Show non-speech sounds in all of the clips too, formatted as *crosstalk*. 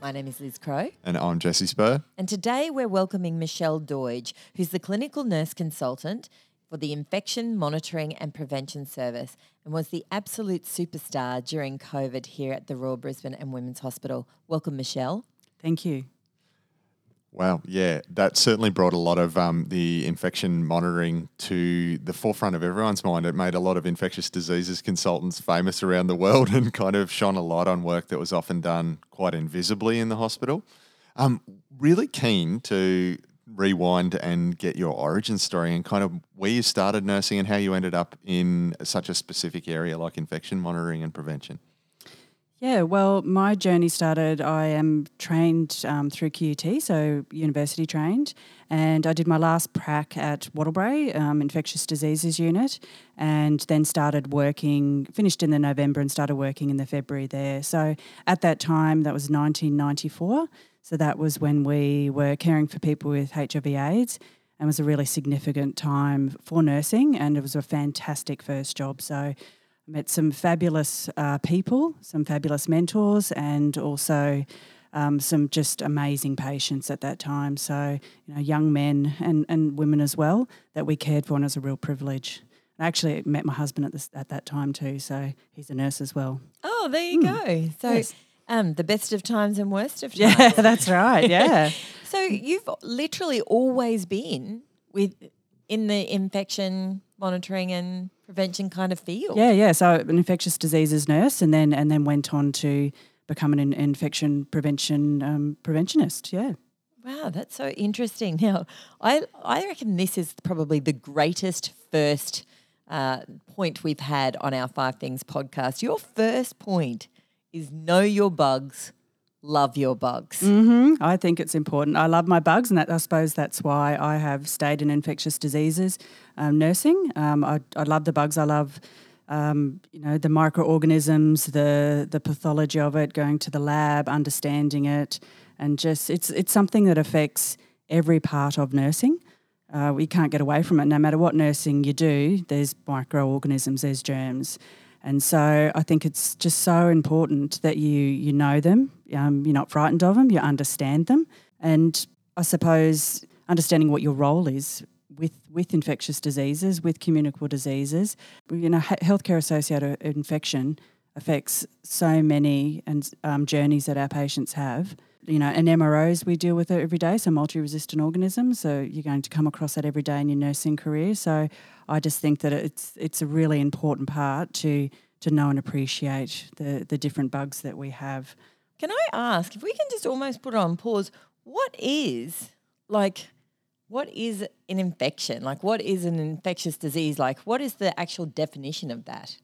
My name is Liz Crow. And I'm Jesse Spur. And today we're welcoming Michelle Doidge, who's the clinical nurse consultant for the Infection Monitoring and Prevention Service and was the absolute superstar during COVID here at the Royal Brisbane and Women's Hospital. Welcome, Michelle. Thank you. Wow, yeah, that certainly brought a lot of um, the infection monitoring to the forefront of everyone's mind. It made a lot of infectious diseases consultants famous around the world *laughs* and kind of shone a light on work that was often done quite invisibly in the hospital. I'm really keen to rewind and get your origin story and kind of where you started nursing and how you ended up in such a specific area like infection monitoring and prevention. Yeah, well, my journey started. I am trained um, through QUT, so university trained, and I did my last prac at Wattlebrae um, Infectious Diseases Unit, and then started working. Finished in the November and started working in the February there. So at that time, that was 1994. So that was when we were caring for people with HIV/AIDS, and was a really significant time for nursing, and it was a fantastic first job. So met some fabulous uh, people, some fabulous mentors, and also um, some just amazing patients at that time. So, you know, young men and, and women as well that we cared for, and it was a real privilege. I actually met my husband at this at that time too, so he's a nurse as well. Oh, there you mm. go. So, yes. um, the best of times and worst of times. Yeah, *laughs* that's right. Yeah. *laughs* so you've literally always been with in the infection monitoring and prevention kind of field. Yeah, yeah. So an infectious diseases nurse, and then and then went on to become an infection prevention um, preventionist. Yeah. Wow, that's so interesting. Now, I I reckon this is probably the greatest first uh, point we've had on our Five Things podcast. Your first point is know your bugs, love your bugs. Mm-hmm. I think it's important. I love my bugs, and that, I suppose that's why I have stayed in infectious diseases um, nursing. Um, I, I love the bugs. I love. Um, you know the microorganisms, the the pathology of it, going to the lab, understanding it, and just it's it's something that affects every part of nursing. Uh, we can't get away from it. No matter what nursing you do, there's microorganisms, there's germs, and so I think it's just so important that you you know them, um, you're not frightened of them, you understand them, and I suppose understanding what your role is with with infectious diseases, with communicable diseases. You know, healthcare associated infection affects so many and um, journeys that our patients have. You know, and MROs we deal with it every day, so multi-resistant organisms. So you're going to come across that every day in your nursing career. So I just think that it's it's a really important part to to know and appreciate the the different bugs that we have. Can I ask if we can just almost put on pause? What is like? What is an infection? Like, what is an infectious disease? Like, what is the actual definition of that?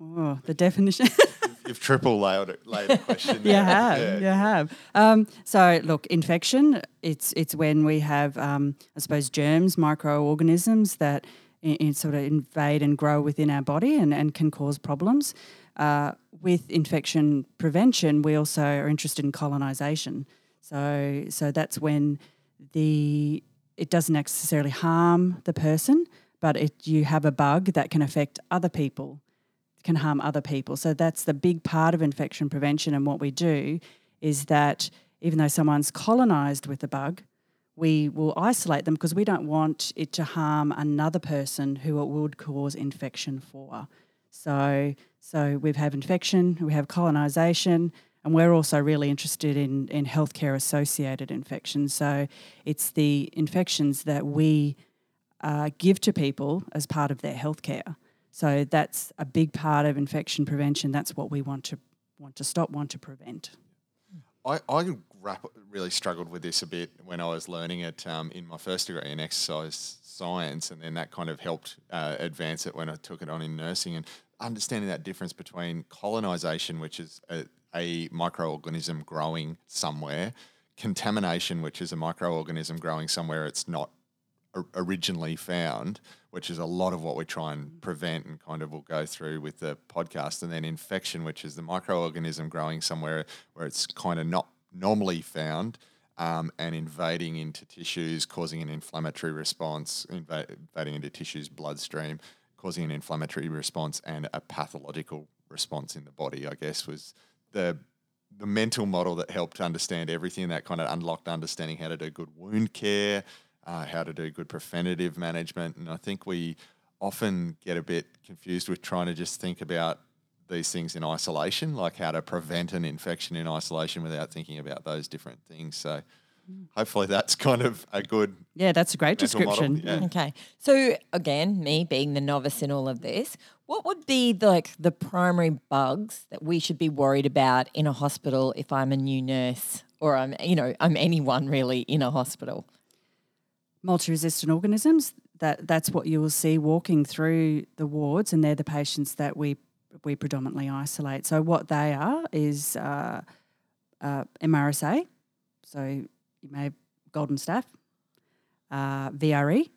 Oh, the definition. *laughs* You've triple layered, it, layered question. you have, yeah. you have. Um, so, look, infection. It's it's when we have, um, I suppose, germs, microorganisms that in, in sort of invade and grow within our body and, and can cause problems. Uh, with infection prevention, we also are interested in colonization. So, so that's when the it doesn't necessarily harm the person, but it, you have a bug that can affect other people, can harm other people. So that's the big part of infection prevention. And what we do is that even though someone's colonized with the bug, we will isolate them because we don't want it to harm another person who it would cause infection for. So, so we have infection, we have colonization, and we're also really interested in, in healthcare associated infections. So it's the infections that we uh, give to people as part of their healthcare. So that's a big part of infection prevention. That's what we want to want to stop, want to prevent. I, I really struggled with this a bit when I was learning it um, in my first degree in exercise science, and then that kind of helped uh, advance it when I took it on in nursing and understanding that difference between colonization, which is a, a microorganism growing somewhere, contamination, which is a microorganism growing somewhere it's not originally found, which is a lot of what we try and prevent and kind of will go through with the podcast, and then infection, which is the microorganism growing somewhere where it's kind of not normally found. Um, and invading into tissues, causing an inflammatory response, invading into tissues, bloodstream, causing an inflammatory response and a pathological response in the body. I guess was the the mental model that helped understand everything. That kind of unlocked understanding how to do good wound care, uh, how to do good preventative management. And I think we often get a bit confused with trying to just think about these things in isolation, like how to prevent an infection in isolation without thinking about those different things. So hopefully that's kind of a good yeah that's a great description yeah. okay so again me being the novice in all of this what would be the, like the primary bugs that we should be worried about in a hospital if i'm a new nurse or i'm you know i'm anyone really in a hospital multi-resistant organisms. That that's what you will see walking through the wards, and they're the patients that we we predominantly isolate. So what they are is uh, uh, MRSA. So you may have golden staph, uh, VRE.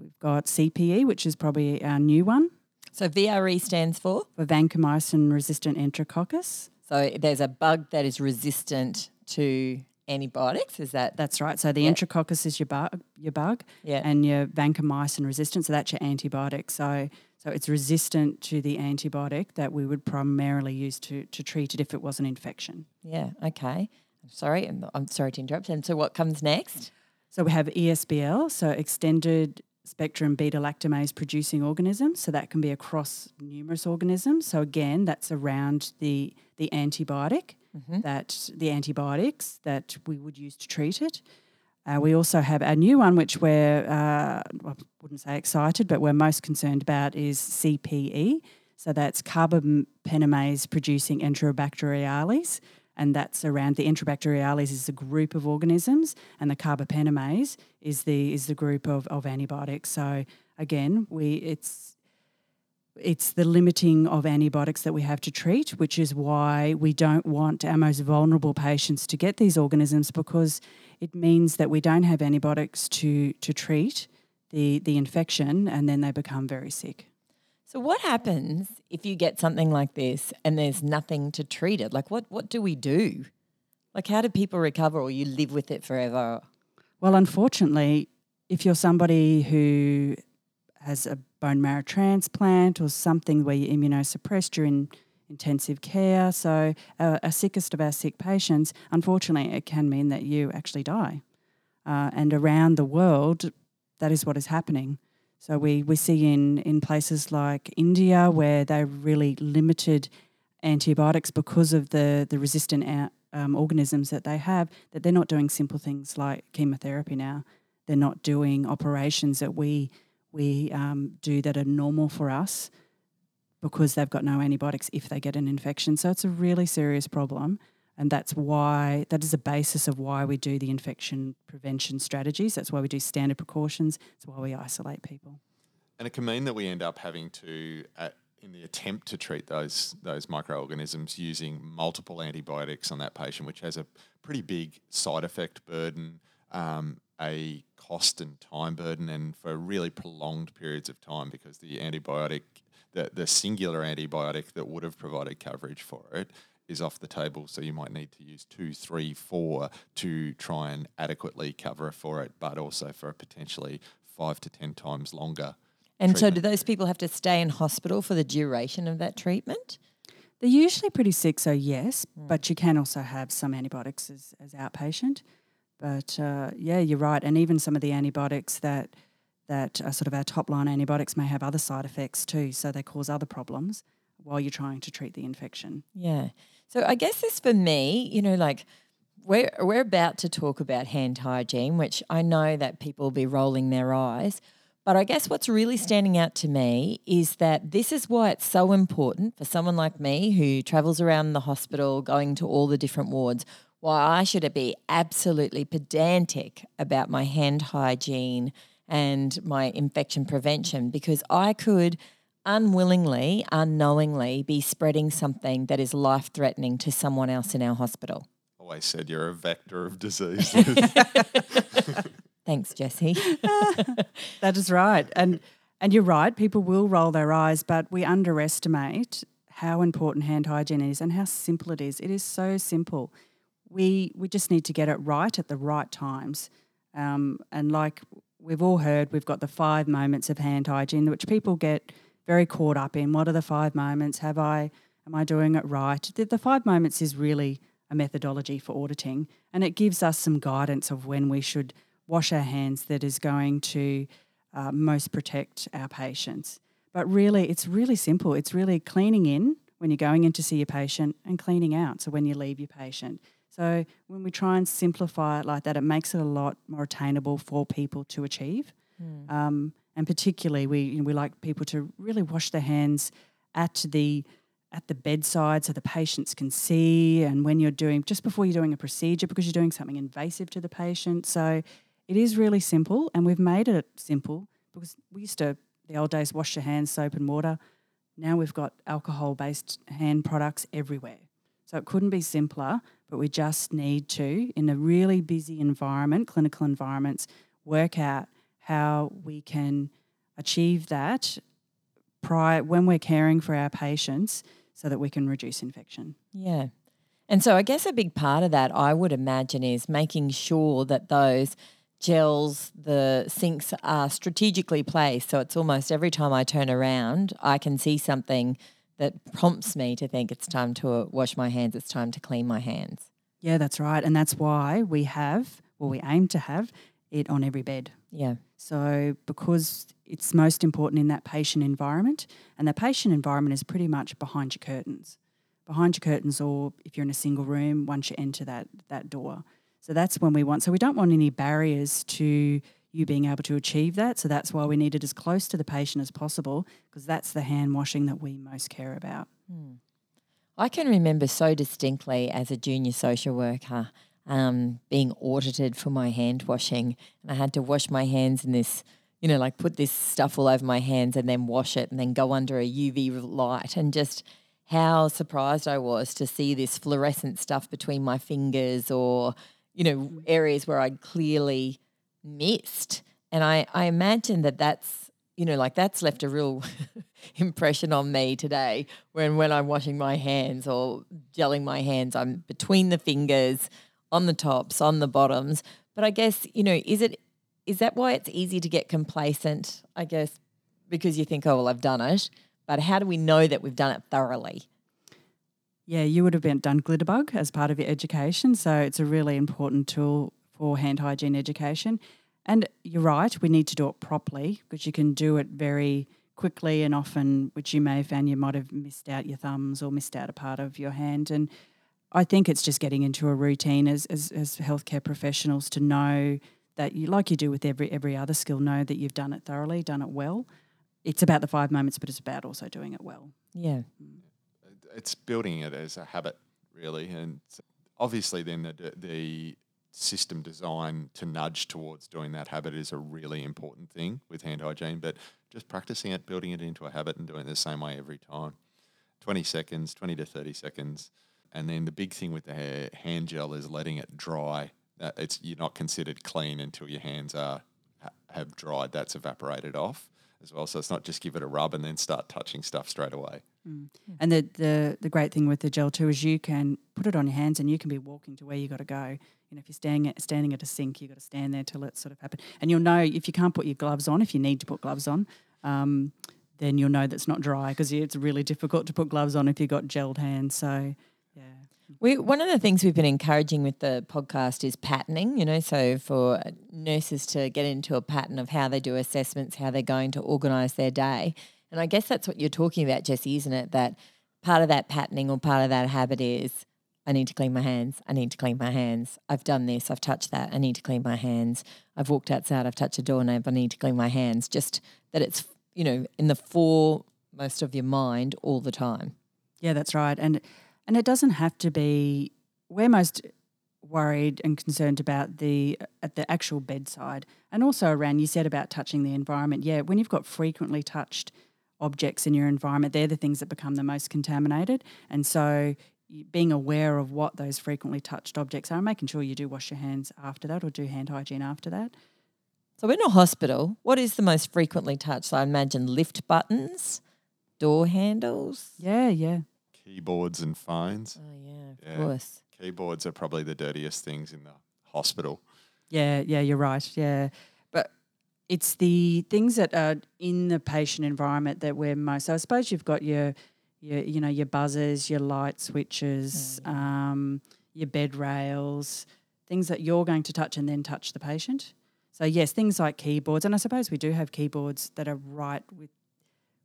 We've got CPE, which is probably our new one. So VRE stands for? For vancomycin resistant enterococcus. So there's a bug that is resistant to antibiotics. Is that that's right? So the yeah. enterococcus is your bug, your bug, yeah. and your vancomycin resistant. So that's your antibiotic. So so it's resistant to the antibiotic that we would primarily use to to treat it if it was an infection. Yeah. Okay. Sorry, I'm, I'm sorry to interrupt. And so what comes next? So we have ESBL, so extended spectrum beta lactamase producing organisms. So that can be across numerous organisms. So again, that's around the the antibiotic mm-hmm. that the antibiotics that we would use to treat it. Uh, we also have a new one, which we're, uh, I wouldn't say excited, but we're most concerned about is CPE. So that's carbapenemase producing Enterobacteriales. And that's around the Enterobacteriales is a group of organisms, and the carbapenemase is the is the group of, of antibiotics. So again, we it's it's the limiting of antibiotics that we have to treat, which is why we don't want our most vulnerable patients to get these organisms because it means that we don't have antibiotics to, to treat the, the infection and then they become very sick. So what happens if you get something like this and there's nothing to treat it? Like what what do we do? Like how do people recover or you live with it forever? Well, unfortunately, if you're somebody who has a bone marrow transplant or something where you're immunosuppressed, you're in intensive care. So, our sickest of our sick patients, unfortunately, it can mean that you actually die. Uh, and around the world, that is what is happening. So, we, we see in, in places like India where they really limited antibiotics because of the, the resistant uh, um, organisms that they have, that they're not doing simple things like chemotherapy now. They're not doing operations that we we um, do that are normal for us because they've got no antibiotics if they get an infection. So it's a really serious problem. And that's why, that is the basis of why we do the infection prevention strategies. That's why we do standard precautions. That's why we isolate people. And it can mean that we end up having to, at, in the attempt to treat those those microorganisms, using multiple antibiotics on that patient, which has a pretty big side effect burden, um, a cost and time burden and for really prolonged periods of time because the antibiotic, the, the singular antibiotic that would have provided coverage for it is off the table. So you might need to use two, three, four to try and adequately cover for it, but also for a potentially five to 10 times longer. And treatment. so, do those people have to stay in hospital for the duration of that treatment? They're usually pretty sick, so yes, mm. but you can also have some antibiotics as, as outpatient. But uh, yeah, you're right. And even some of the antibiotics that that are sort of our top line antibiotics may have other side effects too. So they cause other problems while you're trying to treat the infection. Yeah. So I guess this for me, you know, like we're, we're about to talk about hand hygiene, which I know that people will be rolling their eyes. But I guess what's really standing out to me is that this is why it's so important for someone like me who travels around the hospital, going to all the different wards, why I should be absolutely pedantic about my hand hygiene and my infection prevention because I could unwillingly, unknowingly be spreading something that is life threatening to someone else in our hospital. Oh, Always said you're a vector of disease. *laughs* *laughs* Thanks, Jesse. *laughs* That is right. And and you're right, people will roll their eyes, but we underestimate how important hand hygiene is and how simple it is. It is so simple. We we just need to get it right at the right times. Um, and like we've all heard, we've got the five moments of hand hygiene, which people get very caught up in. What are the five moments? Have I am I doing it right? The, the five moments is really a methodology for auditing, and it gives us some guidance of when we should wash our hands that is going to uh, most protect our patients. But really, it's really simple. It's really cleaning in when you're going in to see your patient and cleaning out. So when you leave your patient. So when we try and simplify it like that, it makes it a lot more attainable for people to achieve. Um, and particularly, we you know, we like people to really wash their hands at the at the bedside so the patients can see and when you're doing just before you're doing a procedure because you're doing something invasive to the patient. So it is really simple and we've made it simple because we used to the old days wash your hands soap and water. Now we've got alcohol based hand products everywhere so it couldn't be simpler but we just need to in a really busy environment clinical environments work out how we can achieve that prior when we're caring for our patients so that we can reduce infection. Yeah. And so I guess a big part of that, I would imagine, is making sure that those gels, the sinks are strategically placed. So it's almost every time I turn around, I can see something that prompts me to think it's time to uh, wash my hands, it's time to clean my hands. Yeah, that's right. And that's why we have, or we aim to have, it on every bed. Yeah. So, because it's most important in that patient environment, and the patient environment is pretty much behind your curtains, behind your curtains, or if you're in a single room, once you enter that that door. So that's when we want. So we don't want any barriers to you being able to achieve that. So that's why we need it as close to the patient as possible, because that's the hand washing that we most care about. I can remember so distinctly as a junior social worker um, being audited for my hand washing, and I had to wash my hands in this, you know, like put this stuff all over my hands and then wash it and then go under a UV light, and just how surprised I was to see this fluorescent stuff between my fingers or, you know, areas where I'd clearly missed. And I, I imagine that that's, you know, like that's left a real *laughs* impression on me today when, when I'm washing my hands or gelling my hands. I'm between the fingers, on the tops, on the bottoms. But I guess, you know, is it, is that why it's easy to get complacent? I guess because you think, oh, well, I've done it. But how do we know that we've done it thoroughly? Yeah, you would have been done Glitterbug as part of your education, so it's a really important tool for hand hygiene education. And you're right, we need to do it properly because you can do it very quickly and often, which you may have found you might have missed out your thumbs or missed out a part of your hand. And I think it's just getting into a routine as, as, as healthcare professionals to know that you, like you do with every every other skill, know that you've done it thoroughly, done it well. It's about the five moments, but it's about also doing it well. Yeah. it's building it as a habit, really, and obviously, then the the system design to nudge towards doing that habit is a really important thing with hand hygiene. But just practicing it, building it into a habit, and doing it the same way every time. Twenty seconds, twenty to thirty seconds, and then the big thing with the hand gel is letting it dry. It's you're not considered clean until your hands are have dried. That's evaporated off as well. So it's not just give it a rub and then start touching stuff straight away. And the, the the great thing with the gel too is you can put it on your hands and you can be walking to where you got to go. You know, if you're standing at, standing at a sink, you've got to stand there till it sort of happen. And you'll know if you can't put your gloves on, if you need to put gloves on, um, then you'll know that's not dry because it's really difficult to put gloves on if you've got gelled hands. So. We, one of the things we've been encouraging with the podcast is patterning, you know, so for nurses to get into a pattern of how they do assessments, how they're going to organise their day. And I guess that's what you're talking about, Jesse, isn't it? That part of that patterning or part of that habit is I need to clean my hands. I need to clean my hands. I've done this. I've touched that. I need to clean my hands. I've walked outside. I've touched a doorknob. I need to clean my hands. Just that it's, you know, in the foremost of your mind all the time. Yeah, that's right. And and it doesn't have to be we're most worried and concerned about the at the actual bedside and also around you said about touching the environment. Yeah, when you've got frequently touched objects in your environment, they're the things that become the most contaminated. And so being aware of what those frequently touched objects are, and making sure you do wash your hands after that or do hand hygiene after that. So, in a hospital, what is the most frequently touched? I imagine lift buttons, door handles. Yeah, yeah. Keyboards and phones. Oh, yeah, of Yeah. course. Keyboards are probably the dirtiest things in the hospital. Yeah, yeah, you're right. Yeah. But it's the things that are in the patient environment that we're most so I suppose you've got your your you know, your buzzers, your light switches, um, your bed rails, things that you're going to touch and then touch the patient. So yes, things like keyboards, and I suppose we do have keyboards that are right with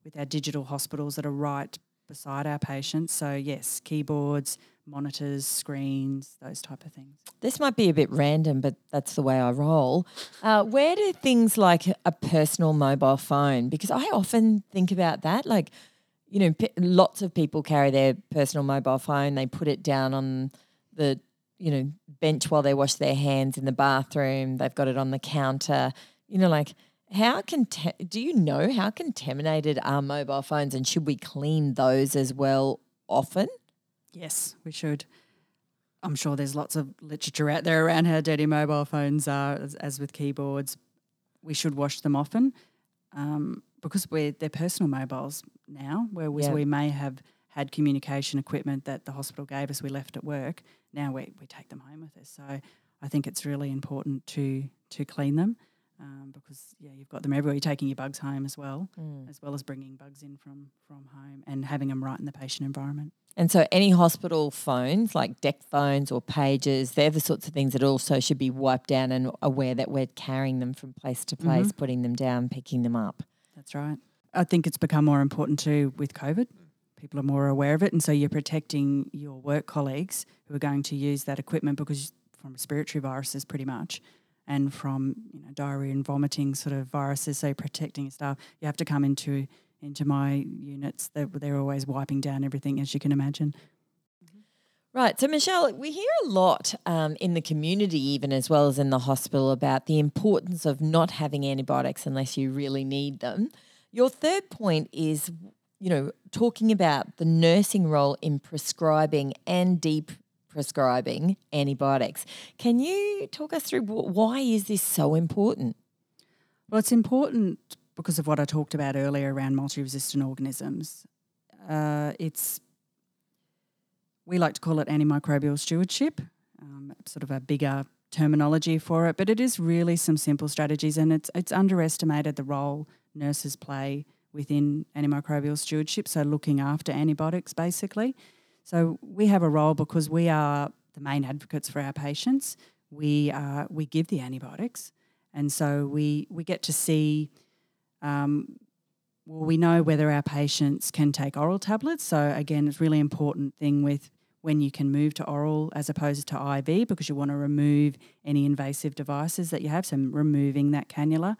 with our digital hospitals that are right beside our patients. So yes, keyboards, monitors, screens, those type of things. This might be a bit random, but that's the way I roll. Uh, where do things like a personal mobile phone? Because I often think about that. Like, you know, p- lots of people carry their personal mobile phone. They put it down on the, you know, bench while they wash their hands in the bathroom. They've got it on the counter. You know, like how cont- do you know how contaminated are mobile phones, and should we clean those as well often? Yes, we should. I'm sure there's lots of literature out there around how dirty mobile phones are, as, as with keyboards. We should wash them often um, because we're they're personal mobiles now, whereas Yeah. we may have had communication equipment that the hospital gave us, we left at work. Now we, we take them home with us. So I think it's really important to to clean them um, because yeah, you've got them everywhere. You're taking your bugs home as well, as well as bringing bugs in from from home and having them right in the patient environment. And so, any hospital phones, like DECT phones or pages, they're the sorts of things that also should be wiped down and aware that we're carrying them from place to place, putting them down, picking them up. That's right. I think it's become more important too with COVID. People are more aware of it, and so you're protecting your work colleagues who are going to use that equipment because from respiratory viruses, pretty much, and from you know diarrhea and vomiting sort of viruses. So protecting your staff, you have to come into into my units. They're, they're always wiping down everything, as you can imagine. Right. So, Michelle, we hear a lot um, in the community, even as well as in the hospital, about the importance of not having antibiotics unless you really need them. Your third point is, you know, talking about the nursing role in prescribing and deep prescribing antibiotics. Can you talk us through why is this so important? Well, it's important because of what I talked about earlier around multi-resistant organisms. Uh, it's we like to call it antimicrobial stewardship, um, sort of a bigger terminology for it, but it is really some simple strategies, and it's it's underestimated the role nurses play within antimicrobial stewardship. So looking after antibiotics, basically. So we have a role because we are the main advocates for our patients. We are we give the antibiotics, and so we we get to see. Um, well, we know whether our patients can take oral tablets. So again, it's really important thing with when you can move to oral as opposed to IV because you want to remove any invasive devices that you have. So removing that cannula.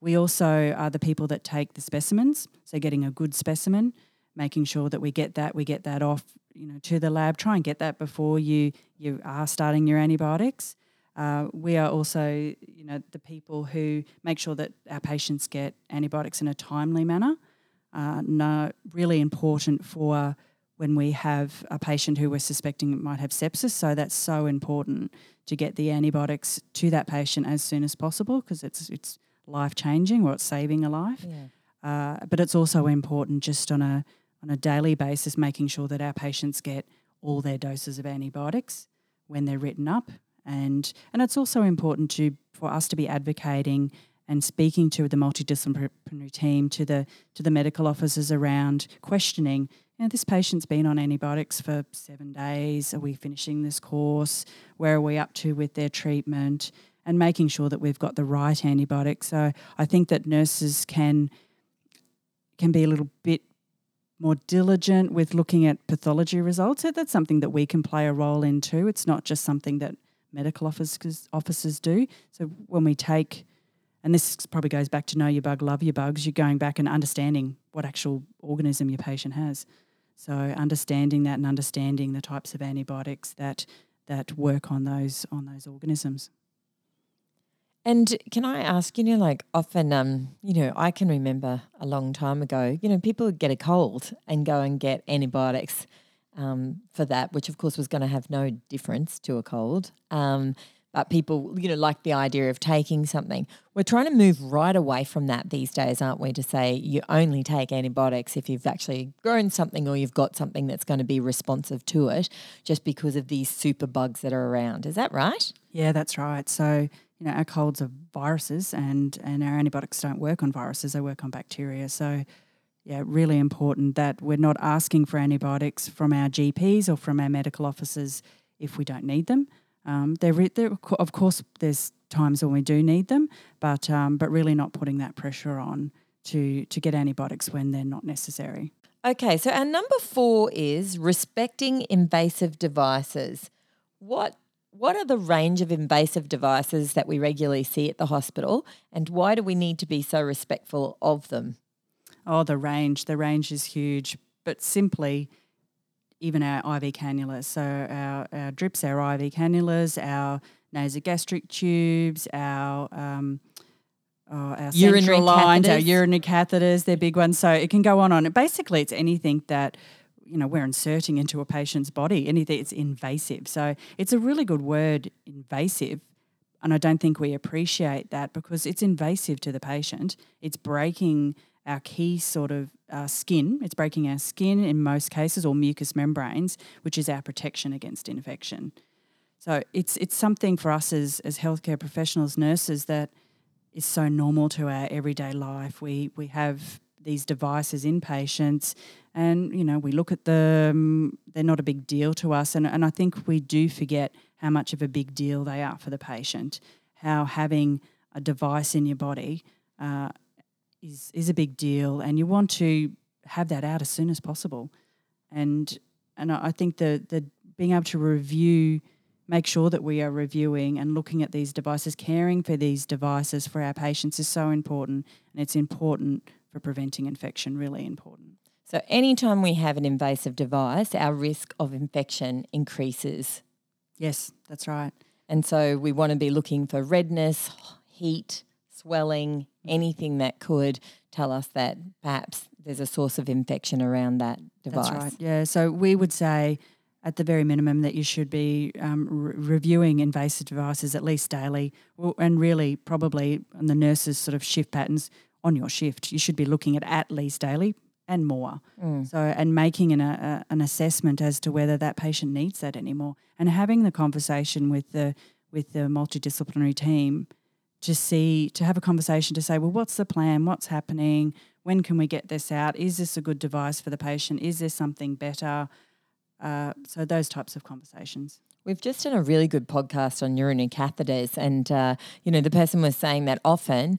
We also are the people that take the specimens. So getting a good specimen, making sure that we get that, we get that off, you know, to the lab. Try and get that before you you are starting your antibiotics. Uh, we are also, you know, the people who make sure that our patients get antibiotics in a timely manner. Uh, no, really important for when we have a patient who we're suspecting might have sepsis. So that's so important to get the antibiotics to that patient as soon as possible because it's it's life changing or it's saving a life. Uh, but it's also important just on a on a daily basis, making sure that our patients get all their doses of antibiotics when they're written up, and and it's also important to for us to be advocating and speaking to the multidisciplinary team, to the to the medical officers around, questioning. You know, this patient's been on antibiotics for seven days. Are we finishing this course? Where are we up to with their treatment? And making sure that we've got the right antibiotics. So I think that nurses can can be a little bit more diligent with looking at pathology results. That's something that we can play a role in too. It's not just something that medical officers officers do. So when we take and this probably goes back to know your bug, love your bugs, you're going back and understanding what actual organism your patient has. So understanding that and understanding the types of antibiotics that that work on those on those organisms. And can I ask, you know, like often, um, you know, I can remember a long time ago, you know, people would get a cold and go and get antibiotics um, for that, which of course was going to have no difference to a cold. Um, but people, you know, like the idea of taking something. We're trying to move right away from that these days, aren't we? To say you only take antibiotics if you've actually grown something or you've got something that's going to be responsive to it, just because of these super bugs that are around. Is that right? Yeah, that's right. So you know, our colds are viruses, and and our antibiotics don't work on viruses; they work on bacteria. So yeah, really important that we're not asking for antibiotics from our GPs or from our medical officers if we don't need them. Um, they're, they're, of course, there's times when we do need them, but um, but really not putting that pressure on to to get antibiotics when they're not necessary. Okay, so our number four is respecting invasive devices. What what are the range of invasive devices that we regularly see at the hospital, and why do we need to be so respectful of them? Oh, the range. The range is huge, but simply even our IV cannulas. So our, our drips, our IV cannulas, our nasogastric tubes, our um, oh, our urinary central lines, catheters. our urinary catheters, they're big ones. So it can go on and on. Basically, it's anything that you know we're inserting into a patient's body. Anything it's invasive. So it's a really good word, invasive. And I don't think we appreciate that because it's invasive to the patient. It's breaking our key sort of uh, skin. It's breaking our skin in most cases, or mucous membranes, which is our protection against infection. So it's it's something for us as as healthcare professionals, nurses, that is so normal to our everyday life. We we have these devices in patients, and you know we look at them. They're not a big deal to us, and and I think we do forget how much of a big deal they are for the patient. How having a device in your body uh, is is a big deal, and you want to have that out as soon as possible. And and I think the the being able to review, make sure that we are reviewing and looking at these devices, caring for these devices for our patients is so important, and it's important for preventing infection. Really important. So anytime we have an invasive device, our risk of infection increases. Yes, that's right. And so we want to be looking for redness, heat, swelling, anything that could tell us that perhaps there's a source of infection around that device. That's right. Yeah. So we would say at the very minimum that you should be um, re- reviewing invasive devices at least daily, and really probably on the nurses' sort of shift patterns on your shift. You should be looking at at least daily and more. So and making an, a, an assessment as to whether that patient needs that anymore, and having the conversation with the with the multidisciplinary team to see to have a conversation to say, well, what's the plan? What's happening? When can we get this out? Is this a good device for the patient? Is there something better? Uh, so those types of conversations. We've just done a really good podcast on urinary catheters, and uh, you know the person was saying that often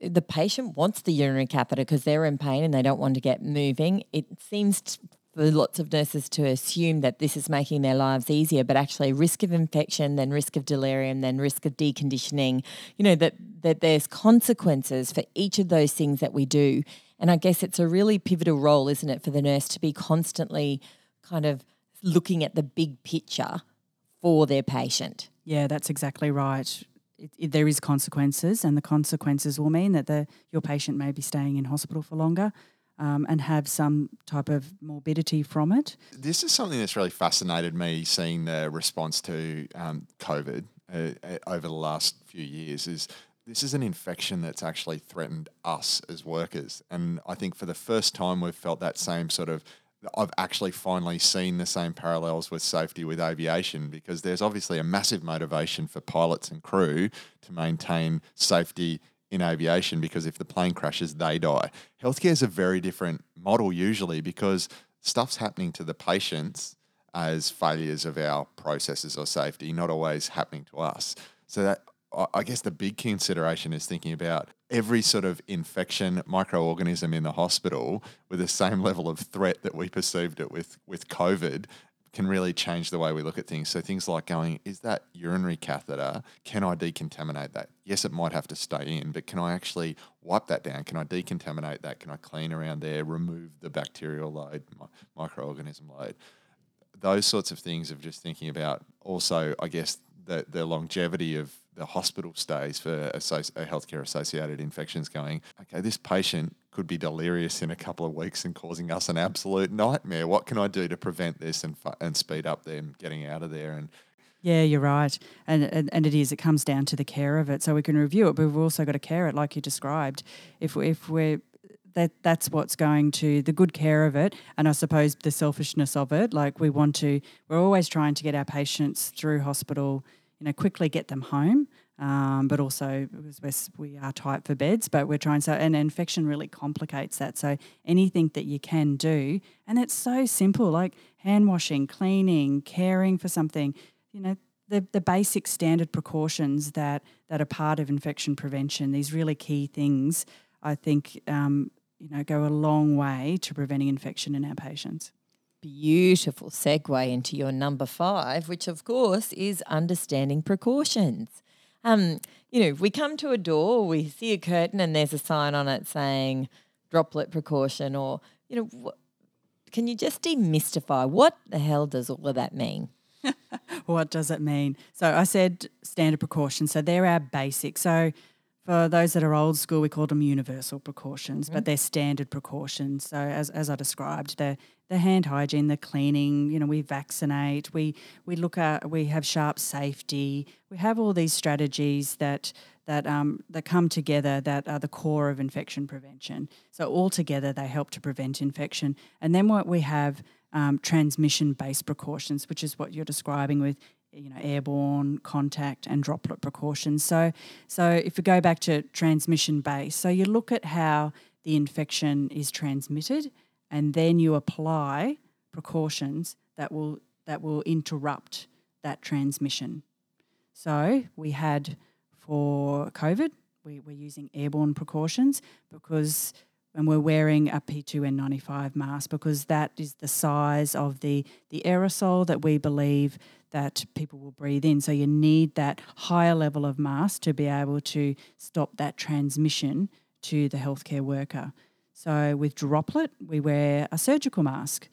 the patient wants the urinary catheter because they're in pain and they don't want to get moving. It seems t- for lots of nurses to assume that this is making their lives easier, but actually risk of infection, then risk of delirium, then risk of deconditioning. You know that that there's consequences for each of those things that we do, and I guess it's a really pivotal role, isn't it, for the nurse to be constantly kind of looking at the big picture for their patient. Yeah, that's exactly right. It, it, there is consequences, and the consequences will mean that the your patient may be staying in hospital for longer. Um, and have some type of morbidity from it. This is something that's really fascinated me seeing the response to um, COVID uh, uh, over the last few years. Is this is an infection that's actually threatened us as workers, and I think for the first time we've felt that same sort of. I've actually finally seen the same parallels with safety with aviation because there's obviously a massive motivation for pilots and crew to maintain safety in aviation because if the plane crashes, they die. Healthcare is a very different model usually because stuff's happening to the patients as failures of our processes or safety, not always happening to us. So that I- guess the big consideration is thinking about every sort of infection microorganism in the hospital with the same level of threat that we perceived it with with COVID can really change the way we look at things. So things like going, is that urinary catheter? Can I decontaminate that? Yes, it might have to stay in, but can I actually wipe that down? Can I decontaminate that? Can I clean around there, remove the bacterial load, microorganism load? Those sorts of things of just thinking about also, I guess, the, the longevity of the hospital stays for healthcare associated infections going, okay, this patient could be delirious in a couple of weeks and causing us an absolute nightmare. What can I do to prevent this and, and speed up them getting out of there? And Yeah, you're right. And, and and it is. It comes down to the care of it. So we can review it, but we've also got to care it, like you described. If we- if we're that that's what's going to the good care of it, and I suppose the selfishness of it. Like we want to, we're always trying to get our patients through hospital. You know, quickly get them home. Um, but also because we are tight for beds, but we're trying so and infection really complicates that. So anything that you can do, and it's so simple, like hand washing, cleaning, caring for something, you know, the, the basic standard precautions that, that are part of infection prevention, these really key things, I think, um, you know, go a long way to preventing infection in our patients. Beautiful segue into your number five, which of course is understanding precautions. Um, you know, we come to a door, we see a curtain, and there's a sign on it saying droplet precaution, or, you know, wh- can you just demystify what the hell does all of that mean? *laughs* What does it mean? So I said standard precautions. So they're our basic. So for those that are old school, we call them universal precautions, but they're standard precautions. So as, as I described, the the hand hygiene, the cleaning, you know, we vaccinate, we we look at we have sharp safety, we have all these strategies that that um, that come together that are the core of infection prevention. So all together they help to prevent infection. And then what we have um, transmission-based precautions, which is what you're describing with you know airborne contact and droplet precautions. So so if we go back to transmission base, so you look at how the infection is transmitted, and then you apply precautions that will that will interrupt that transmission. So we had for COVID, we, we're using airborne precautions because when we're wearing a P2N95 mask because that is the size of the, the aerosol that we believe that people will breathe in. So you need that higher level of mask to be able to stop that transmission to the healthcare worker. So with droplet, we wear a surgical mask.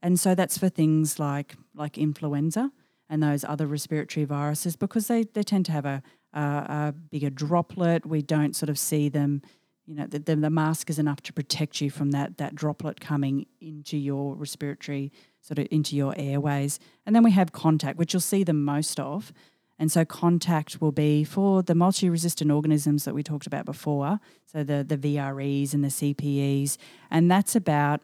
And so that's for things like like influenza and those other respiratory viruses because they, they tend to have a, a, a bigger droplet. We don't sort of see them, you know, the, the, the mask is enough to protect you from that, that droplet coming into your respiratory, sort of into your airways. And then we have contact, which you'll see the most of. And so contact will be for the multi-resistant organisms that we talked about before, so the, the VREs and the CPEs. And that's about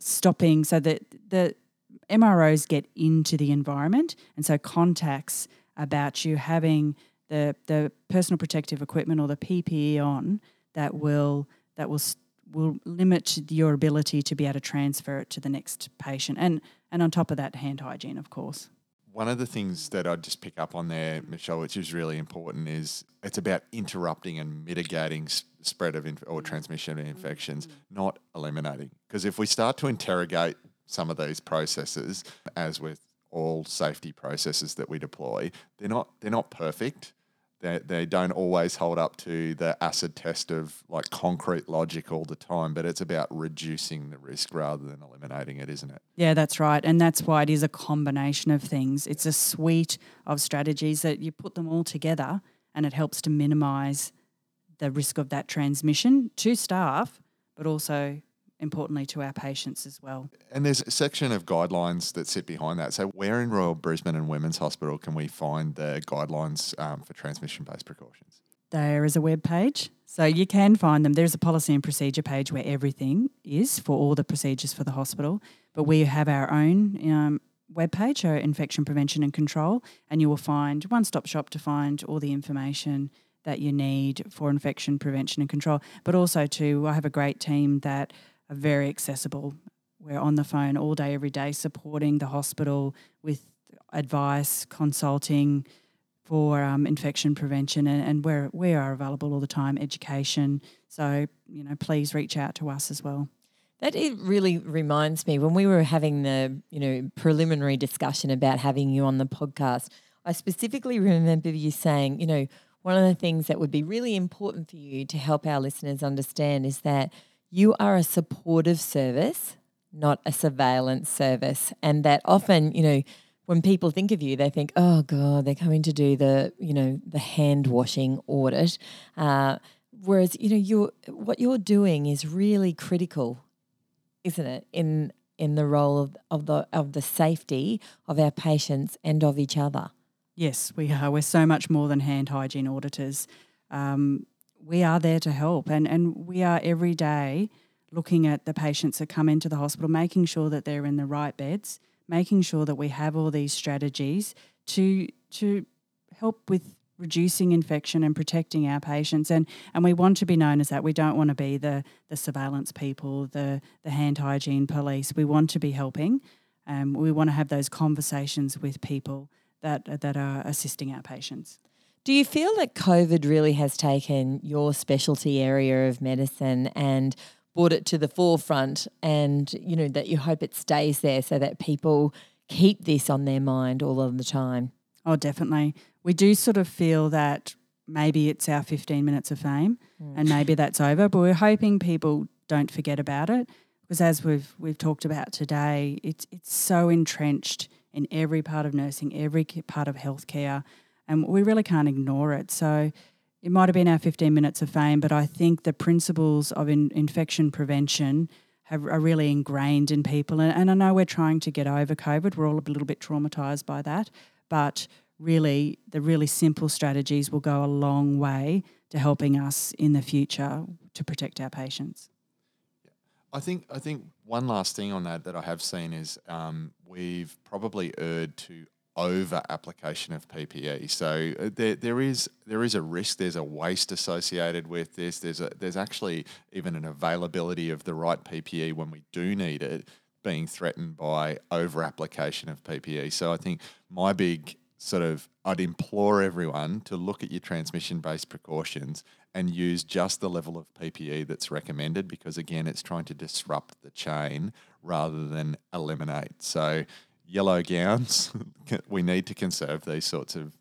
stopping so that the MROs get into the environment, and so contacts about you having the the personal protective equipment or the PPE on that will that will will limit your ability to be able to transfer it to the next patient, and and on top of that, hand hygiene, of course. One of the things that I'd just pick up on there, Michelle, which is really important, is it's about interrupting and mitigating spread of inf- or transmission of infections, mm. not eliminating. Because if we start to interrogate some of these processes, as with all safety processes that we deploy, they're not they're not perfect. They, they don't always hold up to the acid test of like concrete logic all the time, but it's about reducing the risk rather than eliminating it, isn't it? Yeah, that's right. And that's why it is a combination of things. It's a suite of strategies that you put them all together and it helps to minimize the risk of that transmission to staff, but also importantly to our patients as well. And there's a section of guidelines that sit behind that. So, where in Royal Brisbane and Women's Hospital can we find the guidelines um, for transmission based precautions? There is a web page, so you can find them. There's a policy and procedure page where everything is for all the procedures for the hospital. But we have our own um, web page, our infection prevention and control, and you will find one stop shop to find all the information that you need for infection prevention and control. But also, too, I have a great team that are very accessible. We're on the phone all day, every day, supporting the hospital with advice, consulting, for um, infection prevention, and, and we're, we are available all the time, education. So, you know, please reach out to us as well. That it really reminds me when we were having the you know preliminary discussion about having you on the podcast. I specifically remember you saying, you know, one of the things that would be really important for you to help our listeners understand is that you are a supportive service, not a surveillance service, and that often, you know, when people think of you, they think, "Oh God, they're coming to do the, you know, the hand washing audit." Uh, whereas, you know, you're what you're doing is really critical isn't it, in in the role of, of the of the safety of our patients and of each other. Yes, we are. We're so much more than hand hygiene auditors. Um, we are there to help, and and we are every day looking at the patients that come into the hospital, making sure that they're in the right beds, making sure that we have all these strategies to to help with reducing infection and protecting our patients. And and we want to be known as that. We don't want to be the the surveillance people the the hand hygiene police. We want to be helping um, we want to have those conversations with people that that are assisting our patients do you feel that covid really has taken your specialty area of medicine and brought it to the forefront and you know that you hope it stays there so that people keep this on their mind all of the time Oh, definitely. We do sort of feel that maybe it's our 15 minutes of fame mm. and maybe that's over, but we're hoping people don't forget about it because as we've we've talked about today, it's it's so entrenched in every part of nursing, every part of healthcare, and we really can't ignore it. So it might have been our 15 minutes of fame, but I think the principles of in, infection prevention have, are really ingrained in people. And, and I know we're trying to get over COVID. We're all a little bit traumatized by that but really the really simple strategies will go a long way to helping us in the future to protect our patients. I think I think one last thing on that that I have seen is um, we've probably erred to over application of PPE. So uh, there, there is there is a risk. There's a waste associated with this. There's a there's actually even an availability of the right PPE when we do need it being threatened by over application of PPE. So I think my big sort of I'd implore everyone to look at your transmission based precautions and use just the level of PPE that's recommended because again it's trying to disrupt the chain rather than eliminate. So yellow gowns, *laughs* we need to conserve these sorts of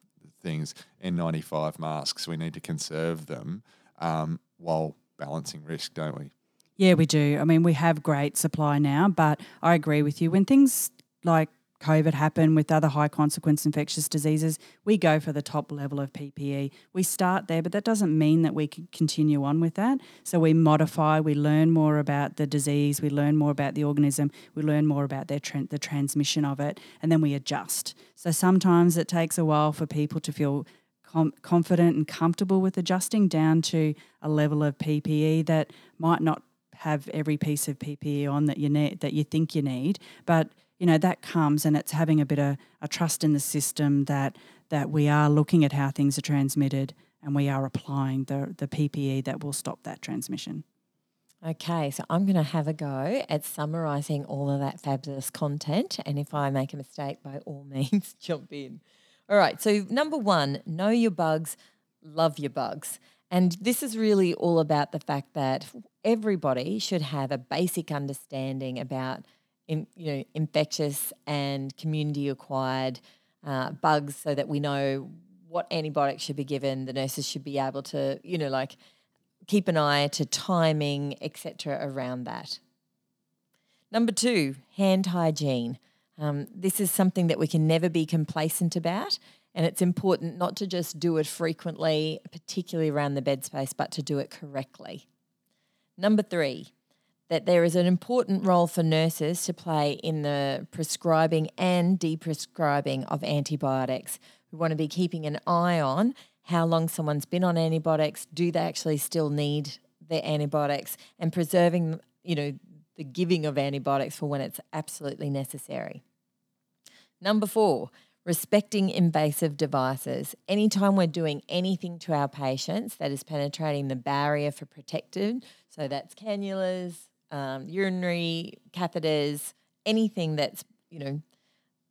things. N95 masks, we need to conserve them um, while balancing risk, don't we? Yeah, we do. I mean, we have great supply now, but I agree with you. When things like COVID happen with other high consequence infectious diseases, we go for the top level of PPE. We start there, but that doesn't mean that we can continue on with that. So we modify, we learn more about the disease, we learn more about the organism, we learn more about their tra- the transmission of it, and then we adjust. So sometimes it takes a while for people to feel confident and comfortable with adjusting down to a level of PPE that might not have every piece of PPE on that you need that you think you need, but you know that comes and it's having a bit of a trust in the system that that we are looking at how things are transmitted and we are applying the the PPE that will stop that transmission. Okay, so I'm going to have a go at summarising all of that fabulous content, and if I make a mistake, by all *laughs* means, jump in. All right, so number one, know your bugs, love your bugs. And this is really all about the fact that everybody should have a basic understanding about in, you know infectious and community acquired uh, bugs so that we know what antibiotics should be given the nurses should be able to you know like keep an eye to timing etc around that number two hand hygiene um, this is something that we can never be complacent about and it's important not to just do it frequently, particularly around the bed space, but to do it correctly. Number three, that there is an important role for nurses to play in the prescribing and deprescribing of antibiotics. We want to be keeping an eye on how long someone's been on antibiotics, do they actually still need their antibiotics, and preserving, you know, the giving of antibiotics for when it's absolutely necessary. Number four, respecting invasive devices. Anytime we're doing anything to our patients that is penetrating the barrier for protected, so that's cannulas, um, urinary catheters, anything that's, you know,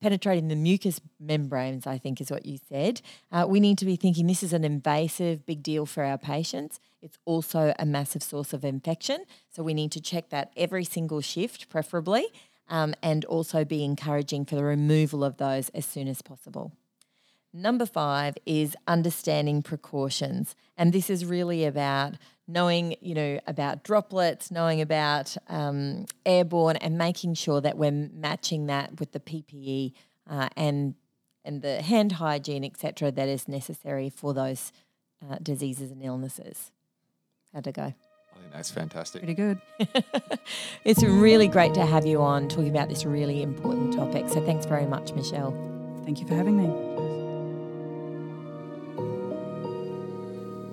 penetrating the mucous membranes, I think is what you said. Uh, we need to be thinking this is an invasive big deal for our patients. It's also a massive source of infection. So we need to check that every single shift, preferably, um, and also be encouraging for the removal of those as soon as possible. Number five is understanding precautions. And this is really about knowing, you know, about droplets, knowing about um, airborne, and making sure that we're matching that with the PPE uh, and and the hand hygiene, etc., that is necessary for those uh, diseases and illnesses. How'd it go? I think that's fantastic. Pretty good. *laughs* it's really great to have you on talking about this really important topic. So thanks very much, Michelle. Thank you for having me.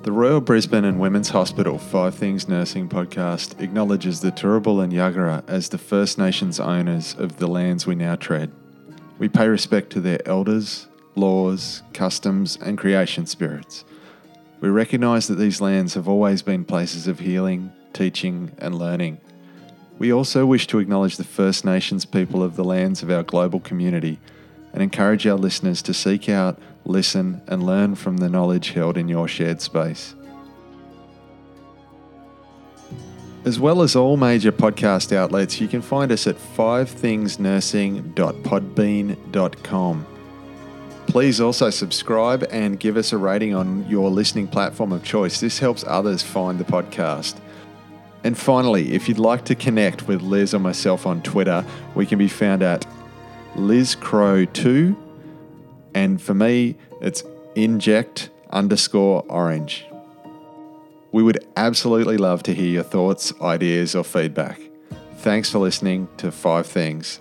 The Royal Brisbane and Women's Hospital Five Things Nursing podcast acknowledges the Turrbal and Yagara as the First Nations owners of the lands we now tread. We pay respect to their elders, laws, customs, and creation spirits. We recognise that these lands have always been places of healing, teaching, and learning. We also wish to acknowledge the First Nations people of the lands of our global community and encourage our listeners to seek out listen, and learn from the knowledge held in your shared space. As well as all major podcast outlets, you can find us at fivethingsnursing.podbean.com. Please also subscribe and give us a rating on your listening platform of choice. This helps others find the podcast. And finally, if you'd like to connect with Liz or myself on Twitter, we can be found at LizCrowe2 and for me, it's inject underscore orange. We would absolutely love to hear your thoughts, ideas, or feedback. Thanks for listening to Five Things